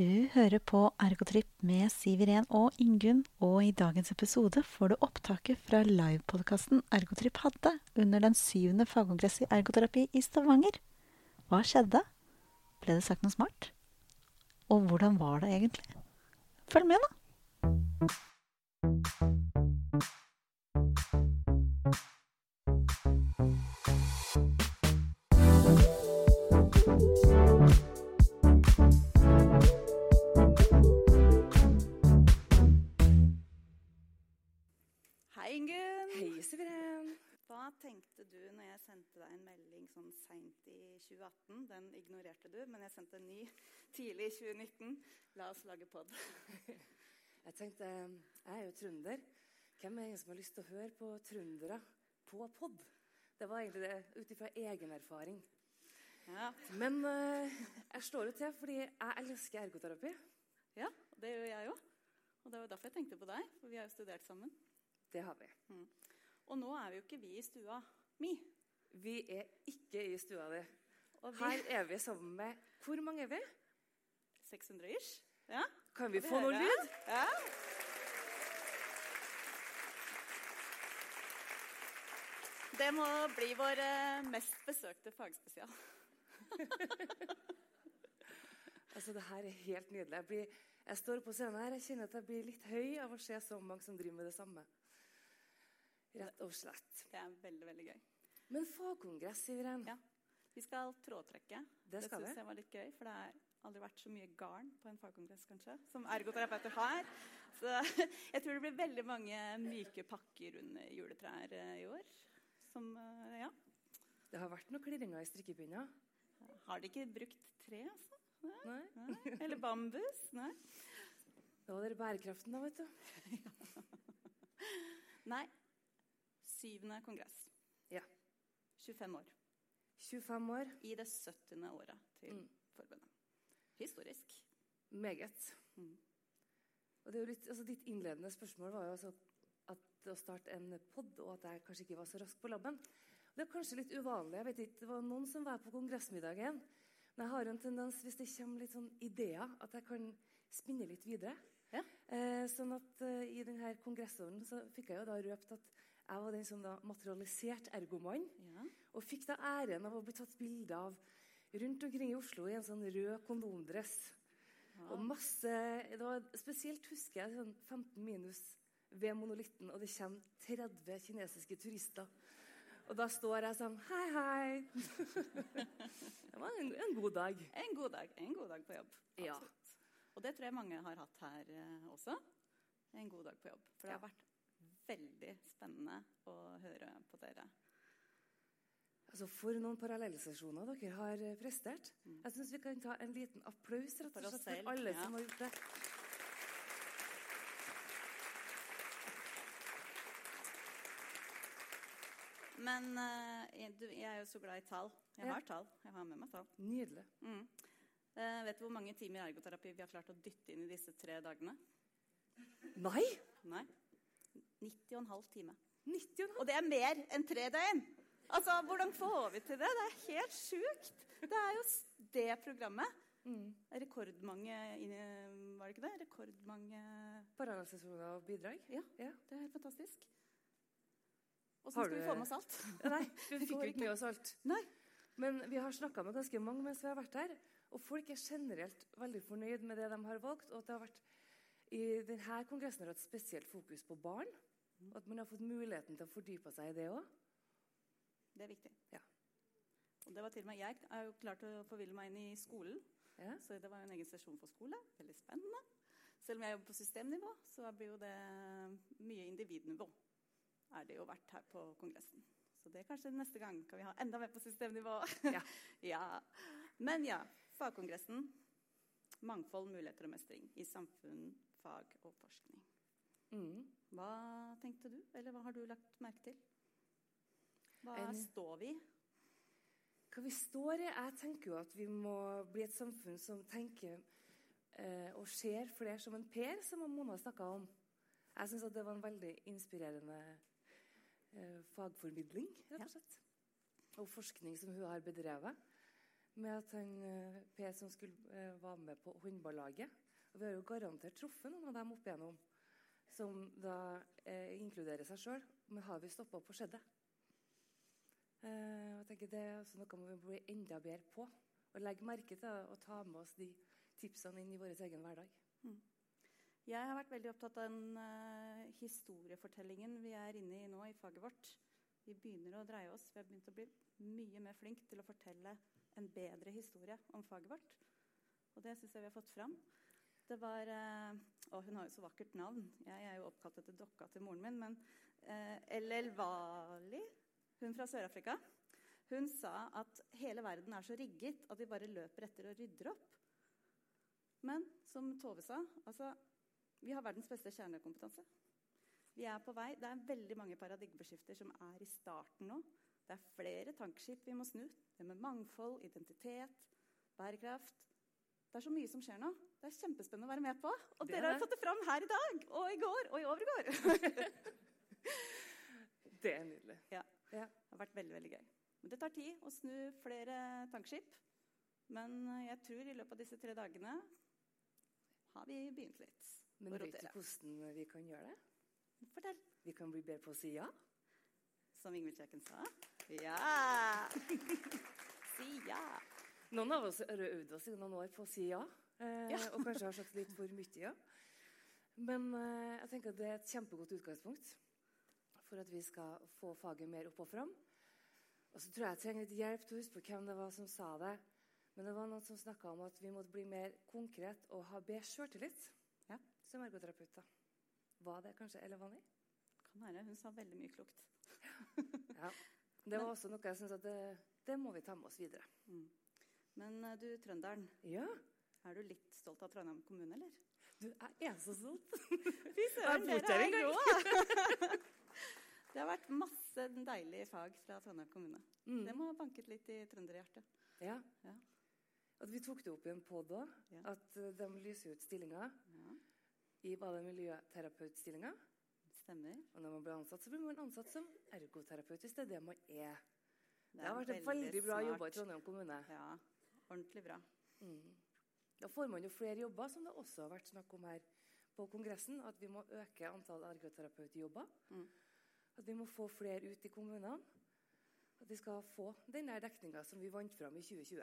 Du hører på Ergotrip med Siv Iren og Ingunn, og i dagens episode får du opptaket fra livepodkasten Ergotrip hadde under den syvende fagkongress i ergoterapi i Stavanger. Hva skjedde? Ble det sagt noe smart? Og hvordan var det egentlig? Følg med, da! Du når jeg sendte deg en melding sånn seint i 2018? Den ignorerte du, men jeg sendte en ny tidlig i 2019. La oss lage pod. Jeg tenkte, jeg er jo trønder. Hvem er det som har lyst til å høre på trøndere på pod? Det var egentlig det ut ifra egen erfaring. Ja, Men eh, jeg slår jo til fordi jeg elsker ergoterapi. ja det gjør jeg jo. Og det var derfor jeg tenkte på deg, for vi har jo studert sammen. Det har vi. Og nå er vi jo ikke vi i stua mi. Vi er ikke i stua di. Her er vi sammen med Hvor mange er vi? 600 ish. Ja. Kan vi vi få noe lyd? Ja. Det må bli vår eh, mest besøkte fagspesial. Altså, det her er helt nydelig. Jeg, blir, jeg står på scenen her, jeg kjenner at jeg blir litt høy av å se så mange som driver med det samme. Rett og slett. Det er veldig, veldig gøy. Men fagkongress, Siveren. Ja. Vi skal trådtrekke. Det skal synes vi. jeg var litt gøy, for det har aldri vært så mye garn på en fagkongress, kanskje, som ergoterapeuter har. Så jeg tror det blir veldig mange myke pakker under juletrær eh, i år. Som, eh, ja. Det har vært noen klirringer i strikkepinner. Har de ikke brukt tre, altså? Nei. Nei. Eller bambus? Nei. Da var det bærekraften, da, vet du. Nei. Syvende kongress. Ja. 25 år. 25 år. I det 70. året til Mm. forbundet. Historisk. Meget. Mm. Og det er jo litt, altså Ditt innledende spørsmål var jo altså at å starte en pod, og at jeg kanskje ikke var så rask på labben. Det er kanskje litt uvanlig. jeg vet ikke, Det var noen som var på kongressmiddagen. Men jeg har en tendens, hvis det kommer litt sånn ideer, at jeg kan spinne litt videre. Ja. Eh, sånn at eh, I denne kongressåren så fikk jeg jo da røpt at jeg var den som da materialiserte ergomann. Ja. Og fikk da æren av å bli tatt bilde av rundt omkring i Oslo i en sånn rød kondomdress. Og masse, det var Spesielt husker jeg sånn 15 minus ved monolitten, og det kommer 30 kinesiske turister. Og da står jeg sånn Hei, hei. det var en, en god dag. En god dag. En god dag på jobb. Ja. Og det tror jeg mange har hatt her eh, også. En god dag på jobb. For det har Ja. vært veldig spennende å høre på dere. Altså For noen parallellsesjoner dere har eh, prestert. Jeg syns vi kan ta en liten applaus rett For og oss slett selv, for alle ja. som har gjort det. Men eh, jeg- du, jeg er jo så glad i tall. Jeg Ja. har tall. Jeg har med meg tall. Nydelig. Mm. Eh, vet du hvor mange timer ergoterapi vi har klart å dytte inn i disse tre dagene? Nei! Nei. 90,5 time. 90 Og det er mer enn tre døgn! Altså, Hvordan får vi til det? Det er helt sjukt. Det er jo det programmet. mm. Rekordmange Var det ikke det? Rekordmange Parallellsesjoner og bidrag. Ja, Ja. det er helt fantastisk. Åssen skal vi få med oss alt? Nei, vi fikk jo ikke med oss alt. Nei. Men vi har snakka med ganske mange mens vi har vært her. Og folk er generelt veldig fornøyd med det de har valgt. Og at det har vært i denne kongressen har hatt spesielt fokus på barn. Og at man har fått muligheten til å fordype seg i det òg. Det er viktig. Ja. Og det var til og med, Jeg er jo klart å forville meg inn i skolen, Ja. så det var jo en egen sesjon for skole. Veldig spennende. Selv om jeg jobber på systemnivå, så blir jo det mye individnivå. Er det jo vært her på kongressen. Så det er kanskje neste gang kan vi ha enda mer på systemnivå. Ja. ja. Men ja, fagkongressen. Mangfold, muligheter og mestring i samfunn, fag og forskning. Mm. Hva tenkte du, eller hva har du lagt merke til? Hva En- står vi i? Hva vi står i Jeg tenker jo at vi må bli et samfunn som tenker eh, og ser flere som en Per, som Mona snakka om. Jeg syns det var en veldig inspirerende eh, fagformidling, rett og slett. Og forskning som hun har bedrevet. med at han eh, Per som skulle eh, være med på håndballaget. Og vi har jo garantert truffet noen av dem opp igjennom som da eh, inkluderer seg sjøl. Men har vi stoppa på skjeddet? Eh, jeg tenker Det er noe vi må bli enda bedre på. Og legge merke til det, og ta med oss de tipsene inn i vår egen hverdag. Jeg har vært veldig opptatt av den uh, historiefortellingen vi er inne i nå i faget vårt. Vi begynner å dreie oss. Vi har begynt å bli mye mer flink til å fortelle en bedre historie om faget vårt. Og det syns jeg vi har fått fram. Det var eh, Å, hun har jo så vakkert navn. Jeg er jo oppkalt etter dokka til moren min. Men eh, LL Wali, hun fra Sør-Afrika, hun sa at hele verden er så rigget at vi bare løper etter og rydder opp. Men som Tove sa, altså, vi har verdens beste kjernekompetanse. Vi er på vei. Det er veldig mange paradigmeskifter som er i starten nå. Det er flere tankskip vi må snu. Det med mangfold, identitet, bærekraft. Det er så mye som skjer nå. Det er kjempespennende å være med på. Og Det er dere har fått det fram her i dag og i går og i overgår. Det er nydelig. Ja. Ja. Det har vært veldig, veldig gøy. Men det tar tid å snu flere tankskip. Men eh, jeg tror i løpet av disse tre dagene har vi begynt litt. Men vet du hvordan vi kan gjøre det? Fortell. Vi kan bli bedre på å si ja. Som Ingvild Kjøkken sa. Ja! si ja. Noen av oss har øvd oss i noen år på å si ja. Eh, Ja. og kanskje har sagt litt for mye ja. Men eh, jeg tenker at det er et kjempegodt utgangspunkt for at vi skal få faget mer opp og fram. Og så tror jeg jeg trenger litt hjelp til å huske på hvem det var som sa det. Men det var noen som snakka om at vi måtte bli mer konkret og ha bedre sjøltillit Ja. som ergoterapeuter. Var det kanskje Elevani? Kan være. Hun sa veldig mye klokt. Ja. Det var også noe jeg syns at det, det må vi ta med oss videre. Men eh, du, trønderen. Ja. Er du litt stolt av Trondheim kommune, eller? Du, er så stolt. Fy Jeg dere er rå! Det har vært masse deilige fag fra Trondheim kommune. Mm. Det må ha banket litt i trønderhjertet. Ja. Ja. Vi tok det opp i en pod òg. Ja. At eh, de lyser ut stillinger Ja, i var det miljøterapeutstillinga? stemmer. Og når man blir ansatt, så blir man ansatt som ergoterapeut hvis det er det man er. Det, er har vært veldig, bra smart. jobba i Trondheim kommune. Ja, ordentlig bra. Mm. Da får man jo flere jobber, som det også har vært snakk om her på kongressen. At vi må øke antall ergoterapeutjobber. Mm. At vi må få flere ut i kommunene. At vi skal få den der dekninga som vi vant fram i 2020.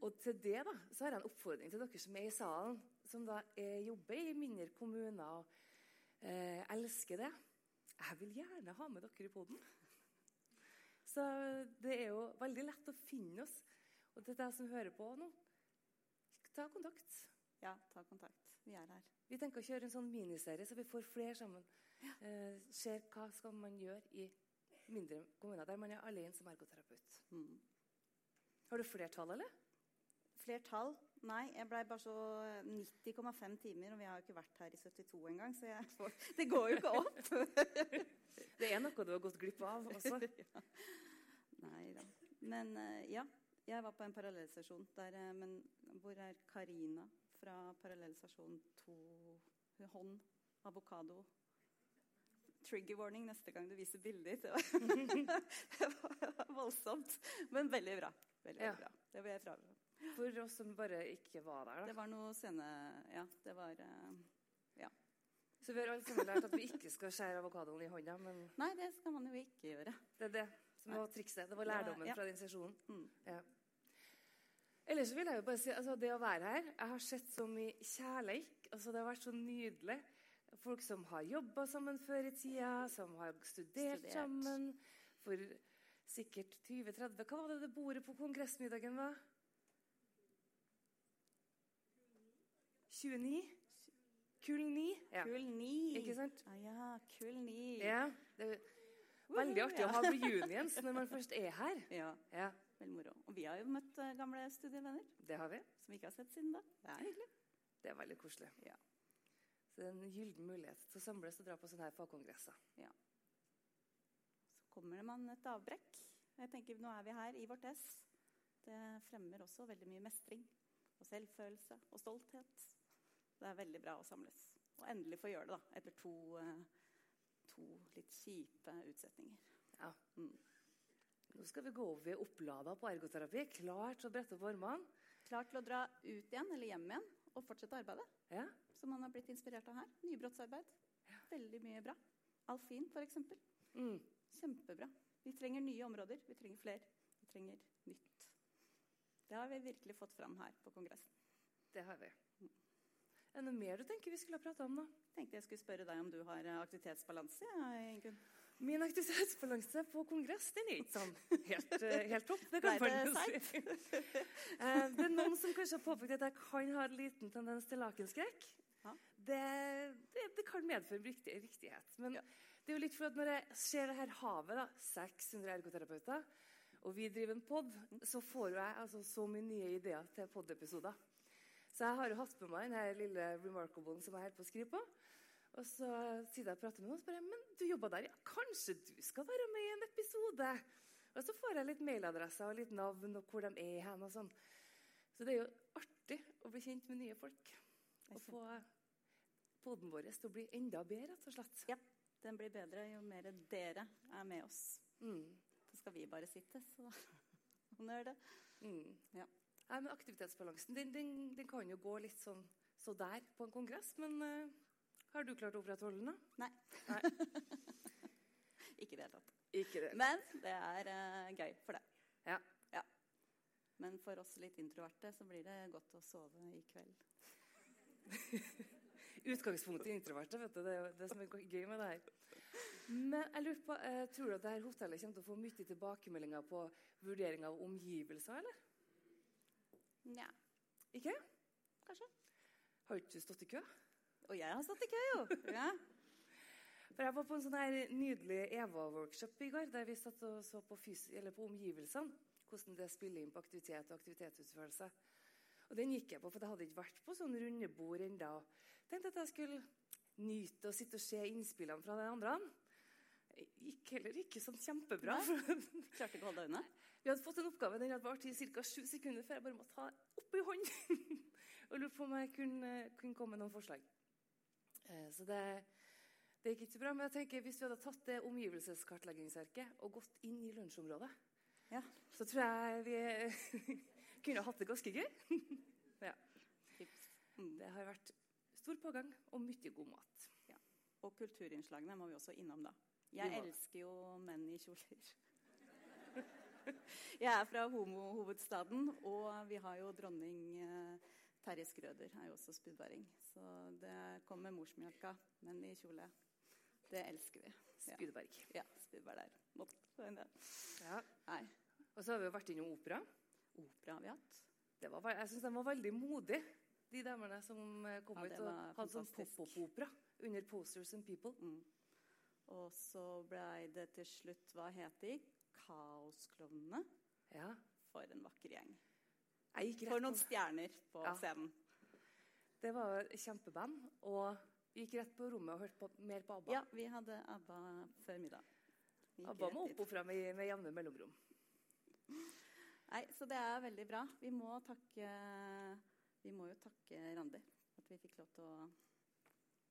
Og til det da, så har jeg en oppfordring til dere som er i salen, som da er, jobber i mindre kommuner og eh, elsker det. Jeg vil gjerne ha med dere i poden. Så det er jo veldig lett å finne oss. Og til deg som hører på nå, ta kontakt. Ja, ta kontakt. Vi er her. Vi tenker å kjøre en sånn miniserie, så vi får flere sammen. Eh, ser hva skal man gjøre i mindre kommuner der man er alene som ergoterapeut. Mm. Har du flertall, eller? Flertall? Nei, jeg blei bare så 90,5 timer, og vi har jo ikke vært her i 72 engang, så får, det går jo ikke opp. Det er noe du har gått glipp av også. ja. Nei da. Men eh, ja, jeg var på en parallellstasjon der eh, Men hvor er Karina fra parallellstasjon 2? Hånd, avokado. Trigger warning neste gang du viser bilder. Det var, det var voldsomt. Men veldig bra. Veldig, Ja. bra. Det var jeg fravøre. For oss som bare ikke var der. da. Det var noe scene... Ja, det var Ja. Så vi har alle sammen lært at vi ikke skal skjære avokadoen i hånda. Men Nei, det skal man jo ikke gjøre. det er det som var trikset. Det var lærdommen ja, ja. fra den sesjonen. Mm. Ja. Ellers så vil jeg jo bare si altså det å være her Jeg har sett så mye kjærleik. Altså det har vært så nydelig. Folk som har jobba sammen før i tida, som har studert, Studert. sammen for sikkert 20-30 Hva var det det bordet på kongressmiddagen var? 29? Kull 9? Ja. Kull 9. Ikke sant? Ah, ja, kull 9. ja. Det er veldig artig å ha reunions når man først er her. Ja, Ja, veldig moro. Og vi har jo møtt eh, gamle studievenner det har vi. som vi ikke har sett siden da. Det er hyggelig. Det er veldig koselig. Ja. Så det er en gyllen mulighet til å samles og dra på sånne her fagkongresser. Ja. Så kommer man et avbrekk. Jeg tenker, Nå er vi her i vårt ess. Det fremmer også veldig mye mestring og selvfølelse og stolthet. Det er veldig bra å samles. Og endelig få gjøre det da, etter to, eh, to litt kjipe utsetninger. Ja. Mm. Nå skal vi gå over opplada på ergoterapi. Klar til å brette opp armene. Klar til å dra ut igjen eller hjem igjen og fortsette arbeidet. Ja. Som man har blitt inspirert av her. Nybrottsarbeid. Veldig mye bra. Alfin, f.eks. Mm. Kjempebra. Vi trenger nye områder. Vi trenger flere. Vi trenger nytt. Det har vi virkelig fått fram her på kongressen. Det har vi. Er det noe mer du tenker vi skulle ha prata om, da? Tenkte jeg skulle spørre deg om du har eh, aktivitetsbalanse. Ja, Ingunn. Min aktivitetsbalanse på kongress den er ikke sånn helt, eh, helt topp. Det kan man si. Eh, det er noen som kanskje har påpekt at jeg kan ha en liten tendens til lakenskrekk. Ja. Det, det, det kan medføre riktig, riktighet. Men Ja. det er jo litt for at når jeg ser det her havet, da, 600 ergoterapeuter, og vi driver en pod, så får jeg altså, så mye nye ideer til pod-episoder. Så jeg har jo hatt med meg den lille remarkablen som jeg holder på å skrive på. Og så sitter jeg og prater med noen og spør jeg, men du jobba der. Ja, kanskje du skal være med i en episode? Og så får jeg litt mailadresser og litt navn og hvor de er hen. og sånn. Så det er jo artig å bli kjent med nye folk. Og få poden vår til å bli enda bedre, rett og slett. Ja, den blir bedre jo mer dere er med oss. Mm. Så skal vi bare sitte, så honnør det. Mm. Ja. Nei, men Aktivitetsbalansen den, den, den kan jo gå litt sånn så der på en kongress. Men eh, har du klart å opprettholde den? da? Nei. Nei. Ikke i det hele tatt. Ikke det. Men det er uh, gøy for deg. Ja. Ja. Men for oss litt introverte så blir det godt å sove i kveld. Utgangspunktet i introverte. vet du, Det er jo det som er gøy med det her. Men jeg lurer på, uh, tror du at dette hotellet kommer til å få mye tilbakemeldinger på vurdering av omgivelser, eller? Nja, Ikke? kanskje. Har ikke du stått i kø? Og jeg har stått i kø, jo. Ja. For Jeg var på en sånn her nydelig EVA-workshop i går, der vi satt og så på, på omgivelsene. Hvordan det spiller inn på aktivitet og aktivitetsutførelse. Og Den gikk jeg på, for jeg hadde ikke vært på sånn runde bord ennå. Tenkte at jeg skulle nyte å sitte og se innspillene fra de andre. Gikk heller ikke sånn kjempebra. Klarte ikke å holde deg unna. Vi hadde fått en oppgave den hadde vart i ca. sju sekunder før jeg bare måtte ta opp i hånden. og lurte på om jeg kunne, kunne komme med noen forslag. Eh, Så det, det gikk ikke så bra. Men jeg tenker hvis vi hadde tatt det omgivelseskartleggingsverket og gått inn i lunsjområdet, Ja. så tror jeg vi kunne hatt det ganske gøy. ja. Mm. Det har vært stor pågang og mye god mat. Og kulturinnslagene må vi også innom, da. Jeg elsker jo menn i kjoler. Jeg er fra homohovedstaden, og vi har jo dronning eh, Terje Skrøder er jo også spudværing. Så det kommer morsmjølka, men i kjole. Det elsker vi. Spydberg. ja spudvær der. Ja. Og så har vi jo vært innom opera. opera har vi hatt. Det var, jeg syns de var veldig modige, de damene som eh, kom Ja, ut og hadde sånn pop-opp-opera under Posters and People. Mm. Og så blei det til slutt Hva het de? Kaosklovnene. Ja. For en vakker gjeng. For noen på, stjerner på Ja. scenen. det var kjempeband, og gikk rett på rommet og hørte på, mer på ABBA. Ja, vi hadde ABBA før middag. Vi ABBA må opp og frem med, med jevne mellomrom. Nei, så det er veldig bra. Vi må takke Vi må jo takke Randi at vi fikk lov til å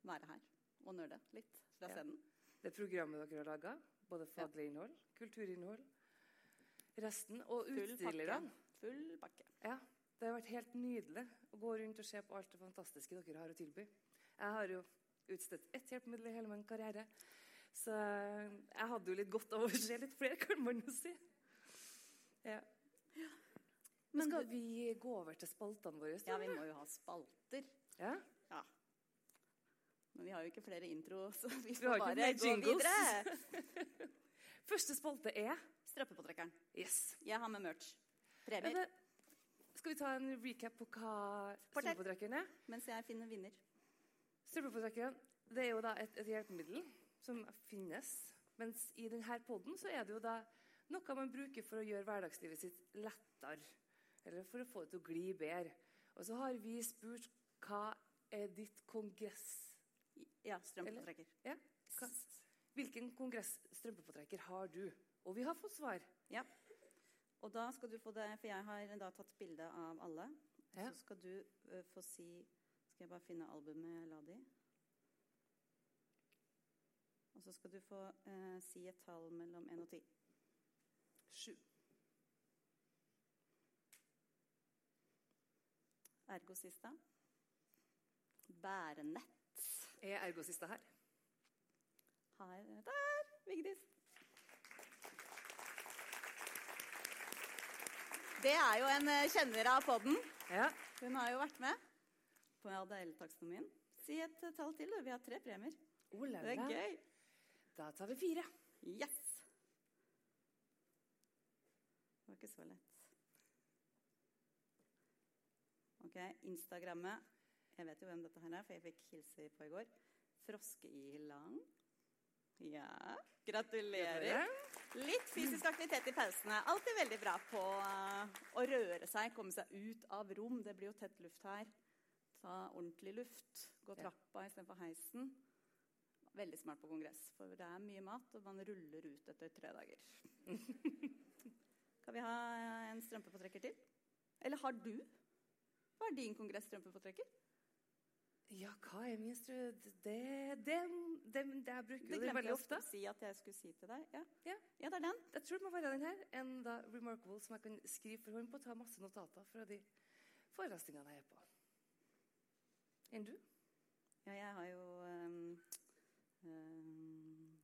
være her og nøle litt fra Ja. scenen. Det programmet dere har laga, både faglig innhold, kulturinnhold, resten og utstillerne. Full pakke. Ja, det har vært helt nydelig å gå rundt og se på alt det fantastiske dere har å tilby. Jeg har jo utstedt ett hjelpemiddel i hele min karriere, så jeg hadde jo litt godt av å se litt flere, kan man jo si. Ja. Men Men skal vi gå over til spaltene våre? Ja, vi må jo ha spalter. Ja? Ja. Men vi har jo ikke flere intro, så vi Vi får har bare gå videre. Første spalte er Strappepåtrekkeren. Yes. Jeg har med merch. Er Premier. det, skal vi ta en recap på hva Fortell. strømpepåtrekkeren er? Mens jeg finner vinner. Strømpepåtrekkeren det er jo da et, et hjelpemiddel som finnes. Mens i denne poden så er det jo da noe man bruker for å gjøre hverdagslivet sitt lettere. Eller for å få det til å gli bedre. Og så har vi spurt hva er ditt kongress... Ja, strømpepåtrekker. Ja, hva, hvilken kongress-strømpepåtrekker har du? Og vi har fått svar. Ja. Og da skal du få det, for jeg har da tatt bilde av alle. Ja. Så skal du uh, få si Skal jeg bare finne albumet jeg la det i? Og så skal du få uh, si et tall mellom 1 og 10. Sju. Ergosista. Bærenett. Er ergosista her? Her, der, Vigdis. Det er jo en eh, kjenner av podden. Ja. Hun har jo vært med på ADL-taksonomien. Si et eh, tall til. du. Vi har tre premier. Oh, Det er gøy. Da tar vi fire. Yes! Det var ikke så lett. Ok, Instagrammet. Jeg vet jo hvem dette her er, for jeg fikk hilse på i går. Froske Ilang. Ja, Gratulerer. gratulerer. Litt fysisk aktivitet i pausene. Alltid veldig bra på eh, å røre seg, komme seg ut av rom. Det blir jo tett luft her. Ta ordentlig luft. Gå trappa istedenfor heisen. Veldig smart på kongress, for det er mye mat, og man ruller ut etter tre dager. Kan vi ha en strømpepåtrekker til? Eller har du? Hva er din kongress strømpepåtrekker? Ja, hva er min strø... Det, det, det, det, jeg bruker jo det glemte jeg å si at jeg skulle si til deg. Ja, Ja. ja det er den. Jeg tror det må være den her. En da, Remarkable som jeg kan skrive for hånd på. Ta masse notater fra de forelesningene jeg er på. Enn du? Ja, jeg har jo um, um,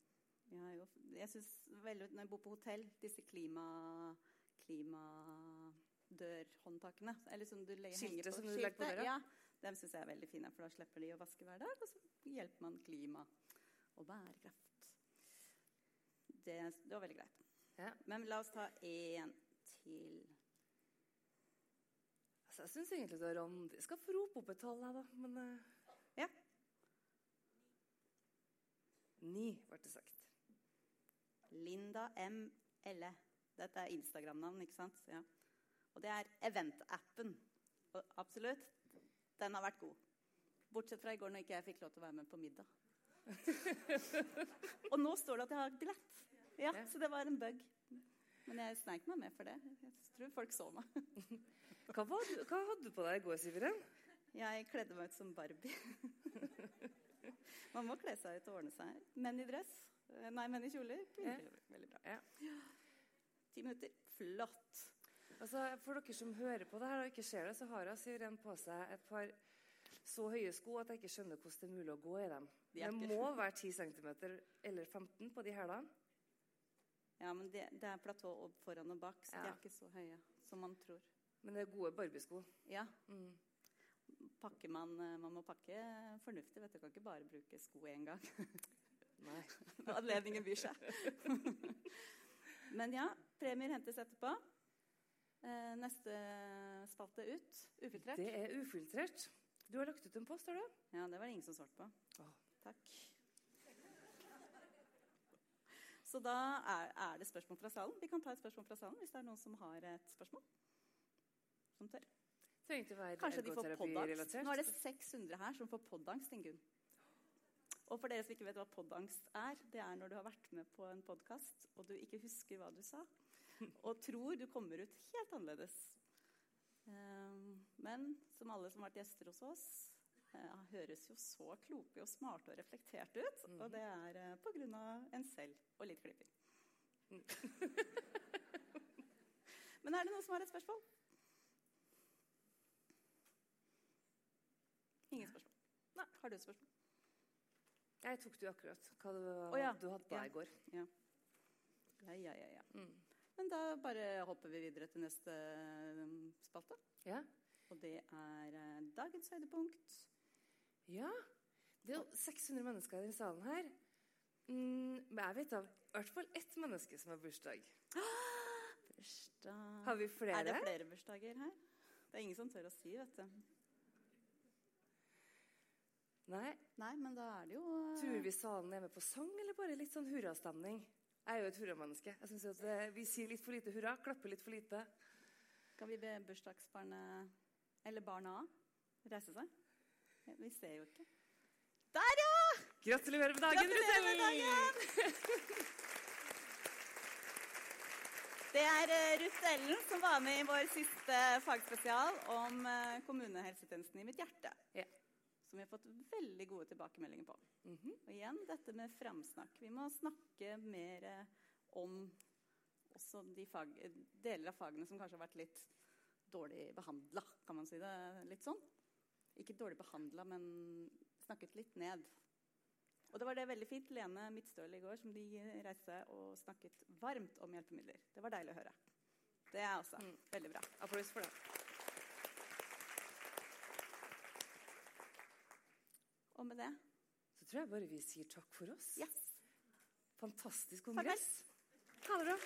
Jeg har jo Jeg syns veldig Når jeg bor på hotell, disse klima klimadørhåndtakene Eller som du legger, henger Skiltet på som du legger på skiltet, døra? Ja, dem syns jeg er veldig fine, for da slipper de å vaske hver dag, og så hjelper man klima og bærekraft. Det, det var veldig greit. Ja. Men la oss ta én til. Altså, jeg syns egentlig det er Randi skal få rope opp et tall, jeg, da. Men uh... Ja. ni, ble det sagt. Linda M. Elle. Dette er Instagram-navn, ikke sant? Ja. Og det er event-appen. Absolutt, den har vært god. Bortsett fra i går når ikke jeg fikk lov til å være med på middag. og nå står det at jeg har billett. Ja. Så det var en bug. Men jeg sneik meg med for det. Jeg tror folk så meg. Hva, var du, hva hadde du på deg i går, Siveren? Jeg kledde meg ut som Barbie. Man må kle seg ut og ordne seg. Menn i dress. Eh, Nei, menn i kjoler. Ja, i kjoler. Veldig bra. Ja. Ti minutter. Flott. Altså, for dere som hører på det her og ikke ser det, så har jeg Siveren på seg et par så høye sko at jeg ikke skjønner hvordan det er mulig å gå i dem. Det må være 10 cm eller 15 på de hælene. Ja, men det, det er platå foran og bak, så de er ikke så høye som man tror. Men det er gode barbiesko. Ja, Mm. pakker man, eh, man må pakke fornuftig. vet du. Kan ikke bare bruke sko én gang. Nei. Anledningen byr seg. men ja, premier hentes etterpå. Eh, neste spalte ut. Ufiltrert. Det er ufiltrert. Du har lagt ut en post, har du? Ja, det var det ingen som svarte på. Åh. Takk. Så da er, er det spørsmål fra salen. Vi kan ta et spørsmål fra salen hvis det er noen som har et spørsmål. Som tør. Trengte å være Kanskje de får podangst. Nå er det 600 her som får podangst, Ingunn. Og for dere som ikke vet hva podangst er, det er når du har vært med på en podkast og du ikke husker hva du sa, og tror du kommer ut helt annerledes. Um, Men som alle som har vært gjester hos oss, eh, høres jo så kloke og smarte og reflekterte ut. Og det er pga. på grunn av en selv og litt klipping. Men er det noen som har et spørsmål? Ingen spørsmål. Nei, Har du et spørsmål? Jeg tok det jo akkurat. Hva du, oh, ja. du hadde på deg i går. Ja. Ja, ja, ja, ja. Mm. Men da bare hopper vi videre til neste um, spalte. Ja. Og det er eh, dagens høydepunkt. ja. Det er jo 600 mennesker i denne salen her. Mm, men jeg vet av i hvert fall ett menneske som har bursdag. Bursdag Har vi flere? Er det flere bursdager her? Det er ingen som tør å si, vet du. Nei. Nei, men da er det jo eh, Tror vi salen er med på sang, eller bare litt sånn hurrastemning? Jeg er jo et hurramenneske. Jeg synes at eh, Vi sier litt for lite hurra, klapper litt for lite. Kan vi be bursdagsbarnet, eller barna, reise seg? Vi ser jo ikke. Der, ja! Gratulerer med dagen, Gratulerer med! Det er eh, Ruth Ellen som var med i vår siste fagspesial om eh, kommunehelsetjenesten i mitt hjerte. Ja. Som vi har fått veldig gode tilbakemeldinger på. Mhm. Og igjen dette med framsnakk. Vi må snakke mer eh, om også de fag, deler av fagene som kanskje har vært litt dårlig behandla, kan man si det litt sånn. Ikke dårlig behandla, men snakket litt ned. Og det var det veldig fint. Lene Midtstøl i går som de reiste seg og snakket varmt om hjelpemidler. Det var deilig å høre. Det er også Mm. veldig bra. Applaus for det. Og med det Så tror jeg bare vi sier takk for oss. yes. Fantastisk kongress. Ha det bra.